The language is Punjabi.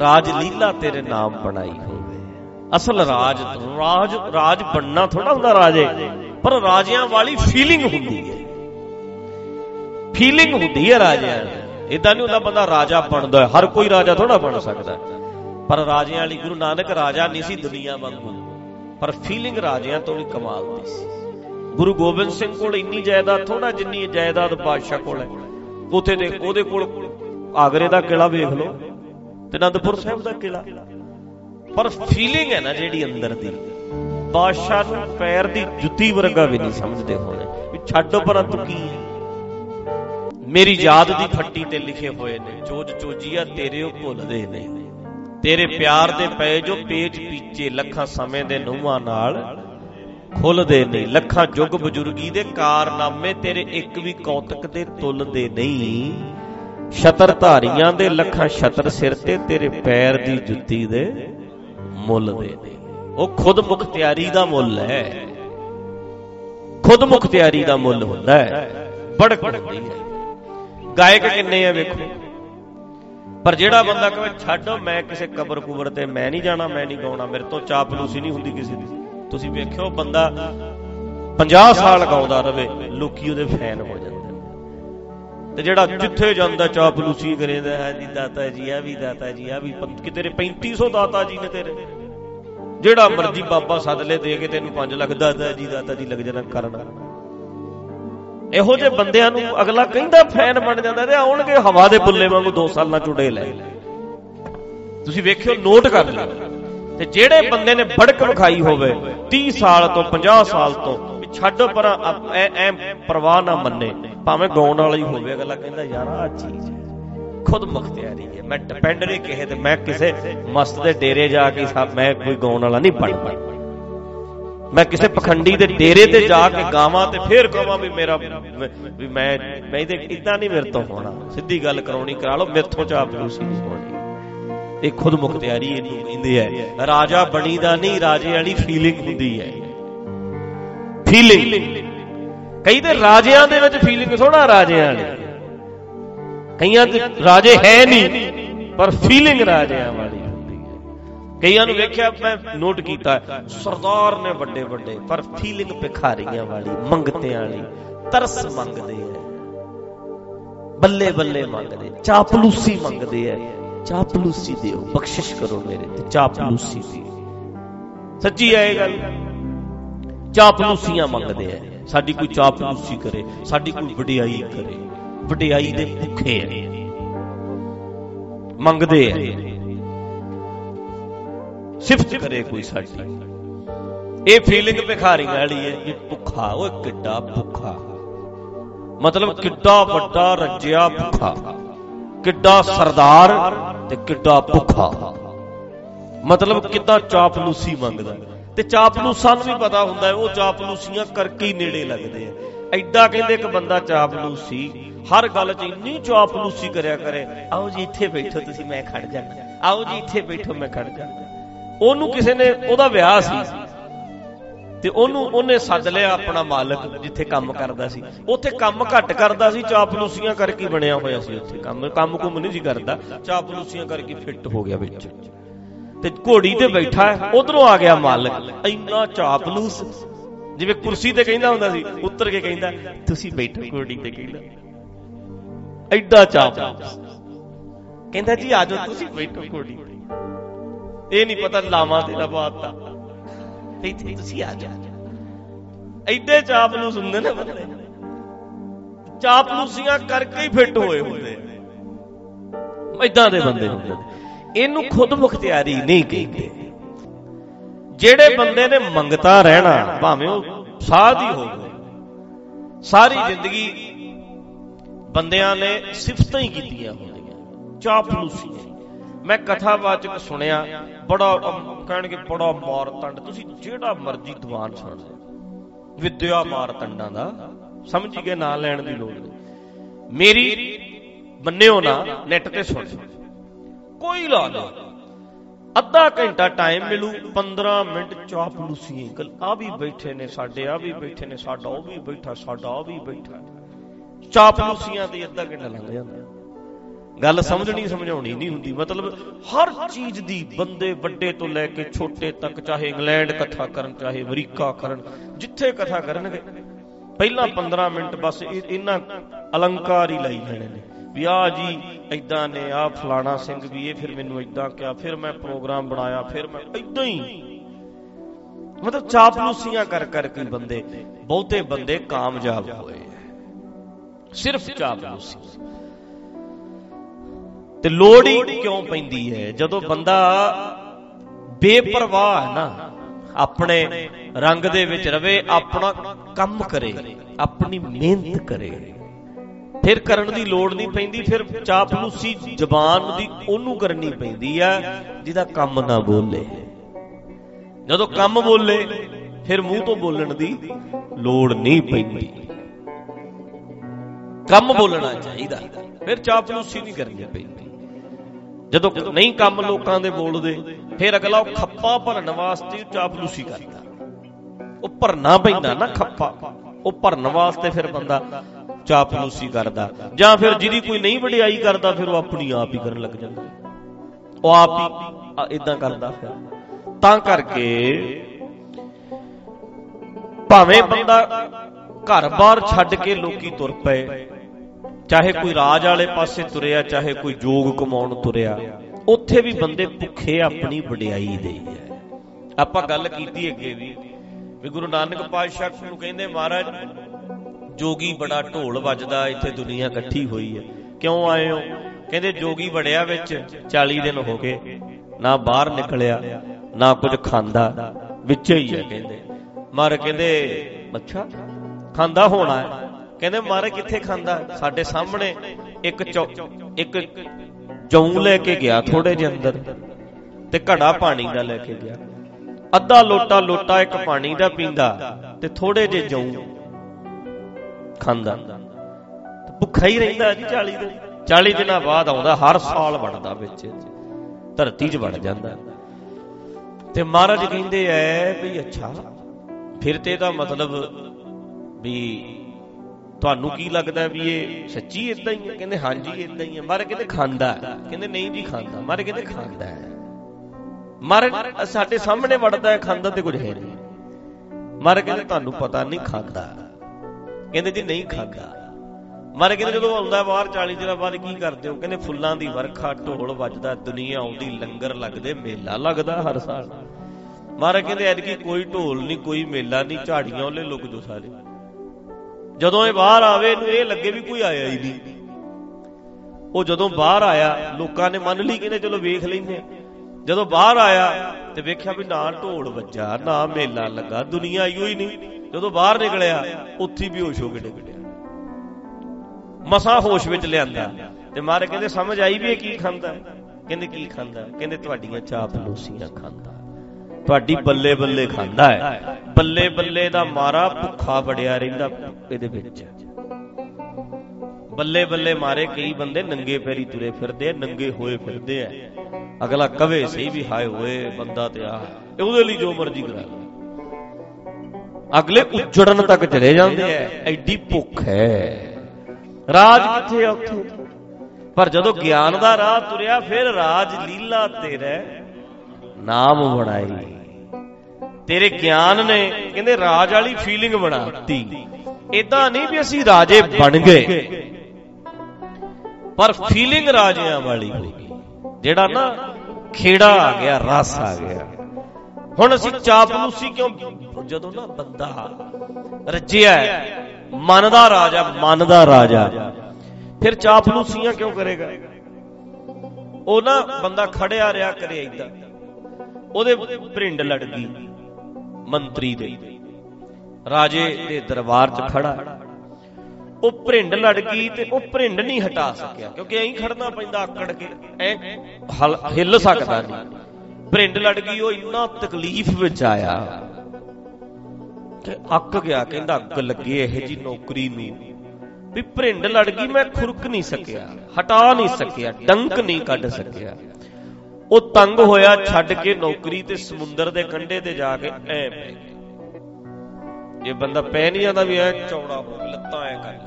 ਰਾਜ ਲੀਲਾ ਤੇਰੇ ਨਾਮ ਬਣਾਈ ਹੋਵੇ। ਅਸਲ ਰਾਜ ਤੋਂ ਰਾਜ ਰਾਜ ਬਣਨਾ ਥੋੜਾ ਹੁੰਦਾ ਰਾਜੇ, ਪਰ ਰਾਜਿਆਂ ਵਾਲੀ ਫੀਲਿੰਗ ਹੁੰਦੀ ਹੈ। ਫੀਲਿੰਗ ਹੁੰਦੀ ਹੈ ਰਾਜਿਆਂ ਦੀ। ਇਦਾਂ ਨਹੀਂ ਹੁੰਦਾ ਬੰਦਾ ਰਾਜਾ ਬਣਦਾ ਹਰ ਕੋਈ ਰਾਜਾ ਥੋੜਾ ਬਣ ਸਕਦਾ ਪਰ ਰਾਜਿਆਂ ਵਾਲੀ ਗੁਰੂ ਨਾਨਕ ਰਾਜਾ ਨਹੀਂ ਸੀ ਦੁਨੀਆ ਵਾਂਗੂ। ਪਰ ਫੀਲਿੰਗ ਰਾਜਿਆਂ ਤੋਂ ਵੀ ਕਮਾਲ ਦੀ ਸੀ। ਗੁਰੂ ਗੋਬਿੰਦ ਸਿੰਘ ਕੋਲ ਇੰਨੀ ਜਾਇਦਾਦ ਥੋੜਾ ਜਿੰਨੀ ਜਾਇਦਾਦ ਬਾਦਸ਼ਾਹ ਕੋਲ ਹੈ। ਉਥੇ ਦੇ ਉਹਦੇ ਕੋਲ ਆਗਰੇ ਦਾ ਕਿਲਾ ਵੇਖ ਲਓ। ਤੇ ਅਨੰਦਪੁਰ ਸਾਹਿਬ ਦਾ ਕਿਲਾ ਪਰ ਫੀਲਿੰਗ ਹੈ ਨਾ ਜਿਹੜੀ ਅੰਦਰ ਦੀ। ਬਾਦਸ਼ਾਹ ਨੂੰ ਪੈਰ ਦੀ ਜੁੱਤੀ ਵਰਗਾ ਵੀ ਨਹੀਂ ਸਮਝਦੇ ਹੋਣੇ। ਵੀ ਛੱਡੋ ਪਰਾਂ ਤੂੰ ਕੀ? ਹੈ ਮੇਰੀ ਯਾਦ ਦੀ ਫੱਟੀ ਤੇ ਲਿਖੇ ਹੋਏ ਨੇ, ਚੋਜ ਚੋਜੀਆ ਤੇਰੇ ਉਹ ਭੁੱਲਦੇ ਨੇ। ਤੇਰੇ ਪਿਆਰ ਦੇ ਪਏ ਜੋ ਪੇਚ ਪੀਚੇ, ਲੱਖਾਂ ਸਮੇਂ ਦੇ ਨੂਹਾਂ ਨਾਲ ਖੁੱਲਦੇ ਨਹੀਂ ਲੱਖਾਂ ਜੁਗ ਬਜ਼ੁਰਗੀ ਦੇ ਕਾਰਨਾਮੇ ਤੇਰੇ ਇੱਕ ਵੀ ਕੌਤਕ ਦੇ ਤੁੱਲਦੇ ਨਹੀਂ। ਛਤਰ ਧਾਰੀਆਂ ਦੇ ਲੱਖਾਂ ਛਤਰ ਸਿਰ ਤੇ ਤੇਰੇ ਪੈਰ ਦੀ ਜੁੱਤੀ ਦੇ ਮੁੱਲ ਦੇ ਨੇ ਉਹ ਖੁਦ ਮੁਖਤਿਆਰੀ ਦਾ ਮੁੱਲ ਹੈ। ਖੁਦ ਮੁਖਤਿਆਰੀ ਦਾ ਮੁੱਲ ਹੁੰਦਾ ਹੈ। ਬੜਕ ਹੁੰਦੀ ਹੈ। ਗਾਇਕ ਕਿੰਨੇ ਆ ਵੇਖੋ। ਪਰ ਜਿਹੜਾ ਬੰਦਾ ਕਹੇ, ਛੱਡੋ, ਮੈਂ ਕਿਸੇ ਕਬਰ ਕੁਬਰ ਤੇ ਮੈਂ ਨਹੀਂ ਜਾਣਾ, ਮੈਂ ਨਹੀਂ ਗਾਉਣਾ, ਮੇਰੇ ਤੋਂ ਚਾਪਲੂਸੀ ਨਹੀਂ ਹੁੰਦੀ ਕਿਸੇ ਦੀ। ਤੁਸੀਂ ਵੇਖਿਓ, ਬੰਦਾ 50 ਸਾਲ ਗਾਉਂਦਾ ਰਵੇ, ਲੋਕੀ ਉਹਦੇ ਫੈਨ ਹੋ ਜਾਂਦੇ। ਤੇ ਜਿਹੜਾ ਜਿੱਥੇ ਜਾਂਦਾ ਚਾਪਲੂਸੀ ਕਰੇਂਦਾ ਹੈ, ਜੀ ਦਾਤਾ ਜੀ ਆ ਵੀ ਦਾਤਾ ਜੀ ਆ ਵੀ ਕਿ ਤੇਰੇ 3500 ਦਾਤਾ ਜੀ ਨੇ ਤੇਰੇ। ਜਿਹੜਾ ਮਰਜ਼ੀ ਬਾਬਾ ਸੱਦ ਲੈ ਦੇ ਕੇ ਤੈਨੂੰ 5 ਲੱਖ ਦਾਤਾ ਜੀ ਦਾਤਾ ਜੀ ਲੱਗ ਜਾਣਾ ਕਰਨਾ। ਇਹੋ ਜਿਹੇ ਬੰਦਿਆਂ ਨੂੰ ਅਗਲਾ ਕਹਿੰਦਾ ਫੈਨ ਬਣ ਜਾਂਦਾ ਤੇ ਆਉਣਗੇ ਹਵਾ ਦੇ ਬੁੱਲੇ ਵਾਂਗੂ 2 ਸਾਲ ਨਾਲ ਚੁੜੇ ਲੈ ਤੁਸੀਂ ਵੇਖਿਓ, ਨੋਟ ਕਰ ਲਿਓ। ਤੇ ਜਿਹੜੇ ਬੰਦੇ ਨੇ ਬੜਕ ਵਿਖਾਈ ਹੋਵੇ 30 ਸਾਲ ਤੋਂ 50 ਸਾਲ ਤੋਂ ਛੱਡ ਪਰ ਐ ਐ ਪਰਵਾਹ ਨਾ ਮੰਨੇ। ਭਾਵੇਂ ਗਾਉਣ ਵਾਲਾ ਹੀ ਹੋਵੇ, ਅਗਲਾ ਕਹਿੰਦਾ, ਯਾਰ ਆ ਚੀਜ਼ ਖੁਦ ਮੁਖਤਿਆਰੀ ਹੈ। ਮੈਂ ਡਿਪੈਂਡ ਨਹੀਂ ਕਿਸੇ ਤੇ। ਮੈਂ ਕਿਸੇ ਮਸਤ ਦੇ ਡੇਰੇ ਜਾ ਕੇ ਸਭ ਮੈਂ ਕੋਈ ਗਾਉਣ ਵਾਲਾ ਨਹੀਂ ਬਣ ਪਾ ਮੈਂ ਕਿਸੇ ਪਖੰਡੀ ਦੇ ਡੇਰੇ ਤੇ ਜਾ ਕੇ ਗਾਵਾਂ ਤੇ ਫੇਰ ਕਹਾਂ ਵੀ ਮੇਰਾ ਵੀ ਮੈਂ ਮੈਂ ਇਹਦੇ ਇਦਾਂ ਨਹੀਂ ਮੇਰੇ ਤੋਂ ਹੋਣਾ। ਸਿੱਧੀ ਗੱਲ ਕਰਾਉਣੀ ਕਰਾ ਲਓ। ਮੇਥੋਂ ਚਾਪਲੂਸੀ ਨਹੀਂ ਹੋਣੀ ਇਹ ਖੁਦ ਮੁਖਤਿਆਰੀ ਇਹਨੂੰ ਕਹਿੰਦੇ ਆ। ਰਾਜਾ ਬਣੀਦਾ ਨਹੀਂ, ਰਾਜੇ ਵਾਲੀ ਫੀਲਿੰਗ ਹੁੰਦੀ ਹੈ। ਫੀਲਿੰਗ ਕਈ ਤੇ ਰਾਜਿਆਂ ਦੇ ਵਿੱਚ ਫੀਲਿੰਗ ਥੋੜਾ ਰਾਜਿਆਂ ਵਾਲੀ ਕਈਆਂ ਦੇ ਰਾਜੇ ਹੈ ਨਹੀਂ, ਪਰ ਫੀਲਿੰਗ ਰਾਜਿਆਂ ਵਾਲੀ ਹੁੰਦੀ ਹੈ। ਕਈਆਂ ਨੂੰ ਵੇਖਿਆ ਮੈਂ ਨੋਟ ਕੀਤਾ, ਸਰਦਾਰ ਨੇ ਵੱਡੇ ਵੱਡੇ, ਪਰ ਫੀਲਿੰਗ ਭਿਖਾਰੀਆਂ ਵਾਲੀ, ਮੰਗਤਿਆਂ ਵਾਲੀ, ਤਰਸ ਮੰਗਦੇ ਆ ਬੱਲੇ ਬੱਲੇ ਮੰਗਦੇ, ਚਾਪਲੂਸੀ ਮੰਗਦੇ ਆ ਚਾਪਲੂਸੀ ਦਿਓ, ਬਖਸ਼ਿਸ਼ ਕਰੋ ਮੇਰੇ ਤੇ, ਚਾਪਲੂਸੀ ਦੀ ਸੱਚੀ ਹੈ ਇਹ ਗੱਲ? ਚਾਪਲੂਸੀਆਂ ਮੰਗਦੇ ਆ। ਸਾਡੀ ਕੋਈ ਚਾਪਲੂਸੀ ਕਰੇ, ਸਾਡੀ ਕੋਈ ਵਡਿਆਈ ਕਰੇ। ਵਡਿਆਈ ਦੇ ਭੁੱਖੇ ਆ। ਮੰਗਦੇ ਆ। ਸਿਫਤ ਕਰੇ ਕੋਈ ਸਾਡੀ। ਇਹ ਫੀਲਿੰਗ ਭਿਖਾਰੀ ਵਾਲੀ ਹੈ ਕਿ ਭੁੱਖਾ, ਓਏ ਕਿੱਡਾ ਭੁੱਖਾ। ਮਤਲਬ ਕਿੱਡਾ ਵੱਡਾ ਰੱਜਿਆ ਭੁੱਖਾ। ਕਿੱਡਾ ਸਰਦਾਰ ਤੇ ਕਿੱਡਾ ਭੁੱਖਾ। ਮਤਲਬ ਕਿੱਦਾਂ ਚਾਪਲੂਸੀ ਮੰਗਦਾ। ਤੇ ਚਾਪਲੂਸਾਂ ਨੂੰ ਵੀ ਪਤਾ ਹੁੰਦਾ ਹੈ, ਉਹ ਚਾਪਲੂਸੀਆਂ ਕਰਕੇ ਹੀ ਨੇੜੇ ਲੱਗਦੇ ਆ। ਐਡਾ ਕਹਿੰਦੇ ਇੱਕ ਬੰਦਾ ਚਾਪਲੂਸੀ ਹਰ ਗੱਲ 'ਚ ਇੰਨੀ ਚਾਪਲੂਸੀ ਕਰਿਆ ਕਰੇ, ਆਓ ਜੀ ਇੱਥੇ ਬੈਠੋ ਤੁਸੀਂ, ਮੈਂ ਖੜ ਜਾਣਾ ਆਓ ਜੀ ਇੱਥੇ ਬੈਠੋ, ਮੈਂ ਖੜ ਜਾਣਾ ਉਹਨੂੰ ਕਿਸੇ ਨੇ, ਉਹਦਾ ਵਿਆਹ ਸੀ। ਤੇ ਉਹਨੂੰ, ਉਹਨੇ ਸੱਦ ਲਿਆ ਆਪਣਾ ਮਾਲਕ ਜਿੱਥੇ ਕੰਮ ਕਰਦਾ ਸੀ। ਉੱਥੇ ਕੰਮ ਘੱਟ ਕਰਦਾ ਸੀ ਚਾਪਲੂਸੀਆਂ ਕਰਕੇ ਬਣਿਆ ਹੋਇਆ ਸੀ ਉੱਥੇ। ਕੰਮ ਕੰਮ ਕੁਮ ਨਹੀਂ ਸੀ ਕਰਦਾ ਚਾਪਲੂਸੀਆਂ ਕਰਕੇ ਫਿੱਟ ਹੋ ਗਿਆ ਵਿੱਚ। ਤੇ ਘੋੜੀ ਤੇ ਬੈਠਾ ਹੈ, ਉਧਰੋਂ ਆ ਗਿਆ ਮਾਲਕ। ਇੰਨਾ ਚਾਪਲੂਸ ਜਿਵੇਂ ਕੁਰਸੀ ਤੇ ਕਹਿੰਦਾ ਹੁੰਦਾ ਸੀ, ਉੱਤਰ ਕੇ ਕਹਿੰਦਾ, ਤੁਸੀਂ ਬੈਠੋ ਘੋੜੀ ਤੇ ਕਹਿੰਦਾ। ਐਡਾ ਚਾਪਲੂਸ ਕਹਿੰਦਾ, ਜੀ ਆਜੋ ਤੁਸੀਂ ਬੈਠੋ ਘੋੜੀ ਤੇ। ਇਹ ਨਹੀਂ ਪਤਾ ਲਾਵਾਂ ਤੇ ਲਵਾਤਾ ਇੱਥੇ ਤੁਸੀਂ ਆ ਜਾਓ। ਐਡੇ ਚਾਪਲੂਸ ਹੁੰਦੇ ਨੇ ਬੰਦੇ। ਚਾਪਲੂਸੀਆਂ ਕਰਕੇ ਹੀ ਫਿੱਟ ਹੋਏ ਹੁੰਦੇ। ਇਦਾਂ ਦੇ ਬੰਦੇ ਹੁੰਦੇ ਨੇ। ਇਹਨੂੰ ਖੁਦ ਮੁਖਤਿਆਰੀ ਨਹੀਂ ਕਹਿੰਦੇ। ਜਿਹੜੇ ਬੰਦੇ ਨੇ ਮੰਗਤਾ ਰਹਿਣਾ ਭਾਵੇਂ ਉਹ ਸਾਧ ਹੀ ਹੋਵੇ। ਸਾਰੀ ਜ਼ਿੰਦਗੀ ਬੰਦਿਆਂ ਨੇ ਸਿਫਤਾਂ ਹੀ ਕੀਤੀਆਂ ਹੁੰਦੀਆਂ ਚਾਪਲੂਸੀ। ਮੈਂ ਕਥਾਵਾਚਕ ਸੁਣਿਆ ਬੜਾ ਕਹਿਣਗੇ ਬੜਾ ਮਾਰਤੰਡ। ਤੁਸੀਂ ਜਿਹੜਾ ਮਰਜ਼ੀ ਦੀਵਾਨ ਸੁਣ ਲਓ। ਵਿਦਿਆ ਮਾਰਤੰਡਾਂ ਦਾ ਸਮਝ ਗਏ ਨਾਂ ਲੈਣ ਦੀ ਲੋੜ ਨਹੀਂ। ਮੇਰੀ ਮੰਨਿਓ ਨਾ ਨੈਟ ਤੇ ਸੁਣ ਕੋਈ ਲਾ ਲਓ ਅੱਧਾ ਘੰਟਾ ਟਾਈਮ ਮਿਲੂ 15 ਮਿੰਟ ਚਾਪਲੂਸੀ ਅੰਕਲ ਆ ਵੀ ਬੈਠੇ ਨੇ ਸਾਡੇ, ਆ ਵੀ ਬੈਠੇ ਨੇ ਸਾਡਾ, ਉਹ ਵੀ ਬੈਠਾ, ਸਾਡਾ, ਉਹ ਵੀ ਬੈਠਾ। ਚਾਪਲੂਸੀਆਂ ਦੀ ਅੱਧਾ ਘੰਟਾ ਲੰਘ ਜਾਂਦਾ। ਗੱਲ ਸਮਝਣੀ ਸਮਝਾਉਣੀ ਨਹੀਂ ਹੁੰਦੀ। ਮਤਲਬ ਹਰ ਚੀਜ਼ ਦੀ ਬੰਦੇ ਵੱਡੇ ਤੋਂ ਲੈ ਕੇ ਛੋਟੇ ਤੱਕ, ਚਾਹੇ ਇੰਗਲੈਂਡ ਕਥਾ ਕਰਨ, ਚਾਹੇ ਅਮਰੀਕਾ ਕਰਨ, ਜਿੱਥੇ ਕਥਾ ਕਰਨਗੇ। ਪਹਿਲਾਂ 15 ਮਿੰਟ ਬਸ ਇਹਨਾਂ ਅਲੰਕਾਰ ਹੀ ਲਈ ਜਾਣੇ ਨੇ। ਵੀ ਆ ਜੀ ਐਦਾਂ ਨੇ ਆ ਫਲਾਣਾ ਸਿੰਘ ਵੀ ਇਹ, ਫਿਰ ਮੈਨੂੰ ਐਦਾਂ ਕਿਹਾ, ਫਿਰ ਮੈਂ ਪ੍ਰੋਗਰਾਮ ਬਣਾਇਆ, ਫਿਰ ਮੈਂ ਐਦਾਂ ਹੀ। ਮਤਲਬ ਚਾਪਲੂਸੀਆਂ ਕਰ ਕਰ ਕੇ ਬੰਦੇ, ਬਹੁਤੇ ਬੰਦੇ ਕਾਮਯਾਬ ਹੋਏ ਸਿਰਫ ਚਾਪਲੂਸੀ। ਤੇ ਲੋੜ ਹੀ ਕਿਉਂ ਪੈਂਦੀ ਹੈ? ਜਦੋਂ ਬੰਦਾ ਬੇਪਰਵਾਹ ਹੈ ਨਾ, ਆਪਣੇ ਰੰਗ ਦੇ ਵਿੱਚ ਰਵੇ, ਆਪਣਾ ਕੰਮ ਕਰੇ, ਆਪਣੀ ਮਿਹਨਤ ਕਰੇ। ਫਿਰ ਕਰਨ ਦੀ ਲੋੜ ਨਹੀਂ ਪੈਂਦੀ, ਫਿਰ ਚਾਪਲੂਸੀ ਜ਼ਬਾਨ ਦੀ ਉਹਨੂੰ ਕਰਨੀ ਪੈਂਦੀ ਆ, ਜਿਹਦਾ ਕੰਮ ਨਾ ਬੋਲੇ। ਜਦੋਂ ਕੰਮ ਬੋਲੇ, ਫਿਰ ਮੂੰਹ ਤੋਂ ਬੋਲਣ ਦੀ ਲੋੜ ਨਹੀਂ ਪੈਂਦੀ। ਕੰਮ ਬੋਲਣਾ ਚਾਹੀਦਾ, ਫਿਰ ਚਾਪਲੂਸੀ ਨਹੀਂ ਕਰਨੀ ਪੈਂਦੀ। ਜਦੋਂ ਨਹੀਂ ਕੰਮ ਲੋਕਾਂ ਦੇ ਬੋਲਦੇ, ਫਿਰ ਅਗਲਾ ਉਹ ਖੱਪਾ ਭਰਨ ਵਾਸਤੇ ਚਾਪਲੂਸੀ ਕਰਦਾ। ਉਹ ਭਰਨਾ ਪੈਂਦਾ ਨਾ ਖੱਪਾ, ਉਹ ਭਰਨ ਵਾਸਤੇ ਫਿਰ ਬੰਦਾ ਚਾਪਲੂਸੀ ਕਰਦਾ। ਜਾਂ ਫਿਰ ਜਿਹਦੀ ਕੋਈ ਨਹੀਂ ਵਡਿਆਈ ਕਰਦਾ, ਫਿਰ ਉਹ ਆਪਣੀ ਆਪ ਹੀ ਕਰਨ ਲੱਗ ਜਾਂਦਾ। ਉਹ ਆਪ ਹੀ ਇਦਾਂ ਕਰਦਾ ਫਿਰ। ਤਾਂ ਕਰਕੇ ਭਾਵੇਂ ਬੰਦਾ ਘਰ-ਬਾਰ ਛੱਡ ਕੇ ਲੋਕੀ ਤੁਰ ਪਏ, ਚਾਹੇ ਕੋਈ ਰਾਜ ਵਾਲੇ ਪਾਸੇ ਤੁਰਿਆ, ਚਾਹੇ ਕੋਈ ਜੋਗ ਕਮਾਉਣ ਤੁਰਿਆ, ਉੱਥੇ ਵੀ ਬੰਦੇ ਭੁੱਖੇ ਆਪਣੀ ਵਡਿਆਈ ਦੇ ਹੈ। ਆਪਾਂ ਗੱਲ ਕੀਤੀ ਅੱਗੇ ਵੀ ਵੀ ਗੁਰੂ ਨਾਨਕ ਪਾਤਸ਼ਾਹ ਨੂੰ ਕਹਿੰਦੇ, ਮਹਾਰਾਜ ਜੋਗੀ ਬੜਾ ਢੋਲ ਵੱਜਦਾ, ਇੱਥੇ ਦੁਨੀਆ ਇਕੱਠੀ ਹੋਈ ਹੈ। ਕਿਉਂ ਆਏ ਹੋ? ਕਹਿੰਦੇ ਜੋਗੀ ਵੜਿਆ ਵਿੱਚ 40 ਦਿਨ ਹੋ ਗਏ, ਨਾ ਬਾਹਰ ਨਿਕਲਿਆ, ਨਾ ਕੁਝ ਖਾਂਦਾ, ਵਿੱਚ ਹੀ ਹੈ ਕਹਿੰਦੇ। ਮਾਰ ਕਹਿੰਦੇ, ਅੱਛਾ, ਖਾਂਦਾ ਹੋਣਾ ਹੈ? ਕਹਿੰਦੇ, ਮਾਰੇ ਕਿੱਥੇ ਖਾਂਦਾ? ਸਾਡੇ ਸਾਹਮਣੇ ਇੱਕ ਇੱਕ ਜੌਂ ਲੈ ਕੇ ਗਿਆ ਥੋੜੇ ਜਿਹੇ ਅੰਦਰ ਤੇ ਘੜਾ ਪਾਣੀ ਦਾ ਲੈ ਕੇ ਗਿਆ। ਅੱਧਾ ਲੋਟਾ ਲੋਟਾ ਇੱਕ ਪਾਣੀ ਦਾ ਪੀਂਦਾ ਤੇ ਥੋੜੇ ਜਿਹੇ ਜੌਂ ਖਾਂਦਾ ਤੇ ਭੁੱਖਾ ਹੀ ਰਹਿੰਦਾ ਜੀ 40 ਦਿਨ। 40 ਦਿਨਾਂ ਬਾਅਦ ਆਉਂਦਾ, ਹਰ ਸਾਲ ਬਣਦਾ ਵਿੱਚ। ਧਰਤੀ 'ਚ ਵੜ ਜਾਂਦਾ। ਤੇ ਮਹਾਰਾਜ ਕਹਿੰਦੇ ਐ ਵੀ ਅੱਛਾ, ਫਿਰ ਤੇ ਇਹਦਾ ਮਤਲਬ ਵੀ ਤੁਹਾਨੂੰ ਕੀ ਲੱਗਦਾ ਵੀ ਇਹ ਸੱਚੀ ਇਦਾਂ ਹੀ ਹੈ? ਕਹਿੰਦੇ ਹਾਂਜੀ ਇਦਾਂ ਹੀ ਹੈ। ਮਾਰੇ ਕਹਿੰਦੇ ਖਾਂਦਾ ਕਹਿੰਦੇ ਨਹੀਂ ਜੀ ਖਾਂਦਾ। ਮਾਰੇ ਕਹਿੰਦੇ ਖਾਂਦਾ ਹੈ। ਮਾਰੇ ਸਾਡੇ ਸਾਹਮਣੇ ਵੜਦਾ ਹੈ, ਖਾਂਦਾ ਤੇ ਕੁਝ ਹੈ ਨਹੀਂ। ਮਾਰੇ ਕਹਿੰਦੇ ਤੁਹਾਨੂੰ ਪਤਾ ਨਹੀਂ ਖਾਂਦਾ। ਕਹਿੰਦੇ ਜੀ ਨਹੀਂ ਖਾਂਦਾ ਮਾਰੇ ਕਹਿੰਦੇ ਜਦੋਂ ਆਉਂਦਾ ਬਾਹਰ 40 ਦਿਨਾਂ ਬਾਅਦ ਕੀ ਕਰਦੇ ਹੋ? ਕਹਿੰਦੇ ਫੁੱਲਾਂ ਦੀ ਵਰਖਾ, ਢੋਲ ਵੱਜਦਾ, ਦੁਨੀਆ ਆਉਂਦੀ, ਲੰਗਰ ਲੱਗਦੇ, ਮੇਲਾ ਲੱਗਦਾ ਹਰ ਸਾਲ। ਮਾਰੇ ਕਹਿੰਦੇ ਐਤਕੀ ਕੋਈ ਢੋਲ ਨਹੀਂ, ਕੋਈ ਮੇਲਾ ਨਹੀਂ, ਝਾੜੀਆਂ ਉਹਲੇ ਲੁਕ ਜੋ ਸਾਰੇ। ਜਦੋਂ ਇਹ ਬਾਹਰ ਆਵੇ, ਇਹਨੂੰ ਇਹ ਲੱਗੇ ਵੀ ਕੋਈ ਆਇਆ ਹੀ ਨਹੀਂ। ਉਹ ਜਦੋਂ ਬਾਹਰ ਆਇਆ, ਲੋਕਾਂ ਨੇ ਮੰਨ ਲਈ ਕਹਿੰਦੇ ਚਲੋ ਵੇਖ ਲੈਂਦੇ ਆ ਜਦੋਂ ਬਾਹਰ ਆਇਆ ਤੇ ਵੇਖਿਆ ਵੀ ਨਾ ਢੋਲ ਵੱਜਾ, ਨਾ ਮੇਲਾ ਲੱਗਾ, ਦੁਨੀਆ ਆਈ ਹੋਈ ਨਹੀਂ। ਜਦੋਂ ਬਾਹਰ ਨਿਕਲਿਆ, ਉੱਥੇ ਵੀ ਹੋਸ਼ ਹੋ ਕੇ ਡਿੱਗ ਪਿਆ। ਮਸਾ ਹੋਸ਼ ਵਿੱਚ ਲਿਆਂਦਾ। ਤੇ ਮਾਰੇ ਕਹਿੰਦੇ, ਸਮਝ ਆਈ ਵੀ ਇਹ ਕੀ ਖਾਂਦਾ? ਕਹਿੰਦੇ, ਕੀ ਖਾਂਦਾ? ਕਹਿੰਦੇ, ਤੁਹਾਡੀਆਂ ਚਾਪਲੂਸੀਆਂ ਖਾਂਦਾ। ਤੁਹਾਡੀ ਬੱਲੇ ਬੱਲੇ ਖਾਂਦਾ ਹੈ। ਬੱਲੇ ਬੱਲੇ ਦਾ ਮਾਰਾ ਭੁੱਖਾ ਬੜਿਆ ਰਹਿੰਦਾ ਇਹਦੇ ਵਿੱਚ। ਬੱਲੇ ਬੱਲੇ ਮਾਰੇ ਕਈ ਬੰਦੇ ਨੰਗੇ ਪੈਰੀ ਤੁਰੇ ਫਿਰਦੇ ਆ, ਨੰਗੇ ਹੋਏ ਫਿਰਦੇ ਆ। ਅਗਲਾ ਕਵੇ, ਸਹੀ ਵੀ ਹਾਏ ਹੋਏ, ਬੰਦਾ ਤੇ ਆ ਉਹਦੇ ਲਈ ਜੋ ਮਰਜ਼ੀ ਕਰਾ ਲੈ। ਅਗਲੇ ਉੱਜੜਨ ਤੱਕ ਚਲੇ ਜਾਂਦੇ ਆ ਐਡੀ ਭੁੱਖ ਹੈ ਰਾਜ ਕਿੱਥੇ ਆ ਉੱਥੇ? ਪਰ ਜਦੋਂ ਗਿਆਨ ਦਾ ਰਾਹ ਤੁਰਿਆ, ਫਿਰ ਰਾਜ ਲੀਲਾ ਤੇਰੇ ਨਾਮ ਬਣਾਈ। ਤੇਰੇ ਗਿਆਨ ਨੇ ਕਹਿੰਦੇ ਰਾਜ ਵਾਲੀ ਫੀਲਿੰਗ ਬਣਾਤੀ। ਇਦਾਂ ਨਹੀਂ ਵੀ ਅਸੀਂ ਰਾਜੇ ਬਣ ਗਏ। ਪਰ ਫੀਲਿੰਗ ਰਾਜਿਆਂ ਵਾਲੀ ਹੋ ਗਈ ਜਿਹੜਾ ਨਾ ਖੇੜਾ ਆ ਗਿਆ, ਰਸ ਆ ਗਿਆ। ਹੁਣ ਅਸੀਂ ਚਾਪਲੂਸੀ ਕਿਉਂ ਜਦੋਂ ਨਾ ਬੰਦਾ ਰੱਜਿਆ ਮਨ ਦਾ ਰਾਜਾ ਮਨ ਦਾ ਰਾਜਾ ਫਿਰ ਚਾਪਲੂਸੀਆਂ ਕਿਉਂ ਕਰੇਗਾ? ਉਹ ਨਾ ਬੰਦਾ ਖੜਿਆ ਰਿਆ ਕਰੇ ਇਦਾਂ ਉਹਦੇ ਭਰਿੰਡ ਲੜ ਗਈ ਮੰਤਰੀ ਦੇ। ਰਾਜੇ ਦੇ ਦਰਬਾਰ 'ਚ ਖੜਾ। ਉਹ ਭਰਿੰਡ ਲੜ ਗਈ ਤੇ ਉਹ ਭਰਿੰਡ ਨਹੀਂ ਹਟਾ ਸਕਿਆ, ਕਿਉਂਕਿ ਐਂ ਖੜਨਾ ਪੈਂਦਾ ਆਕੜ ਕੇ। ਐ ਹਿੱਲ ਸਕਦਾ ਨਹੀਂ। ਭਰਿੰਡ ਲੜ ਗਈ, ਉਹ ਇੰਨਾ ਤਕਲੀਫ ਵਿੱਚ ਆਇਆ ਕਿ ਅੱਕ ਗਿਆ, ਕਹਿੰਦਾ ਅੱਗ ਲੱਗੀ, ਇਹ ਜੀ ਨੌਕਰੀ ਨੂੰ ਵੀ ਭਰਿੰਡ ਲੜ ਗਈ, ਮੈਂ ਖੁਰਕ ਨਹੀਂ ਸਕਿਆ, ਹਟਾ ਨਹੀਂ ਸਕਿਆ, ਡੰਕ ਨਹੀਂ ਕੱਢ ਸਕਿਆ। ਉਹ ਤੰਗ ਹੋਇਆ, ਛੱਡ ਕੇ ਨੌਕਰੀ ਤੇ ਸਮੁੰਦਰ ਦੇ ਕੰਢੇ ਤੇ ਜਾ ਕੇ ਐ ਪੈ ਜੇ ਬੰਦਾ ਪੈ ਨਹੀਂ ਜਾਂਦਾ ਵੀ ਐ ਚੌੜਾ ਹੋ ਲੱਤਾਂ ਐ ਕਰ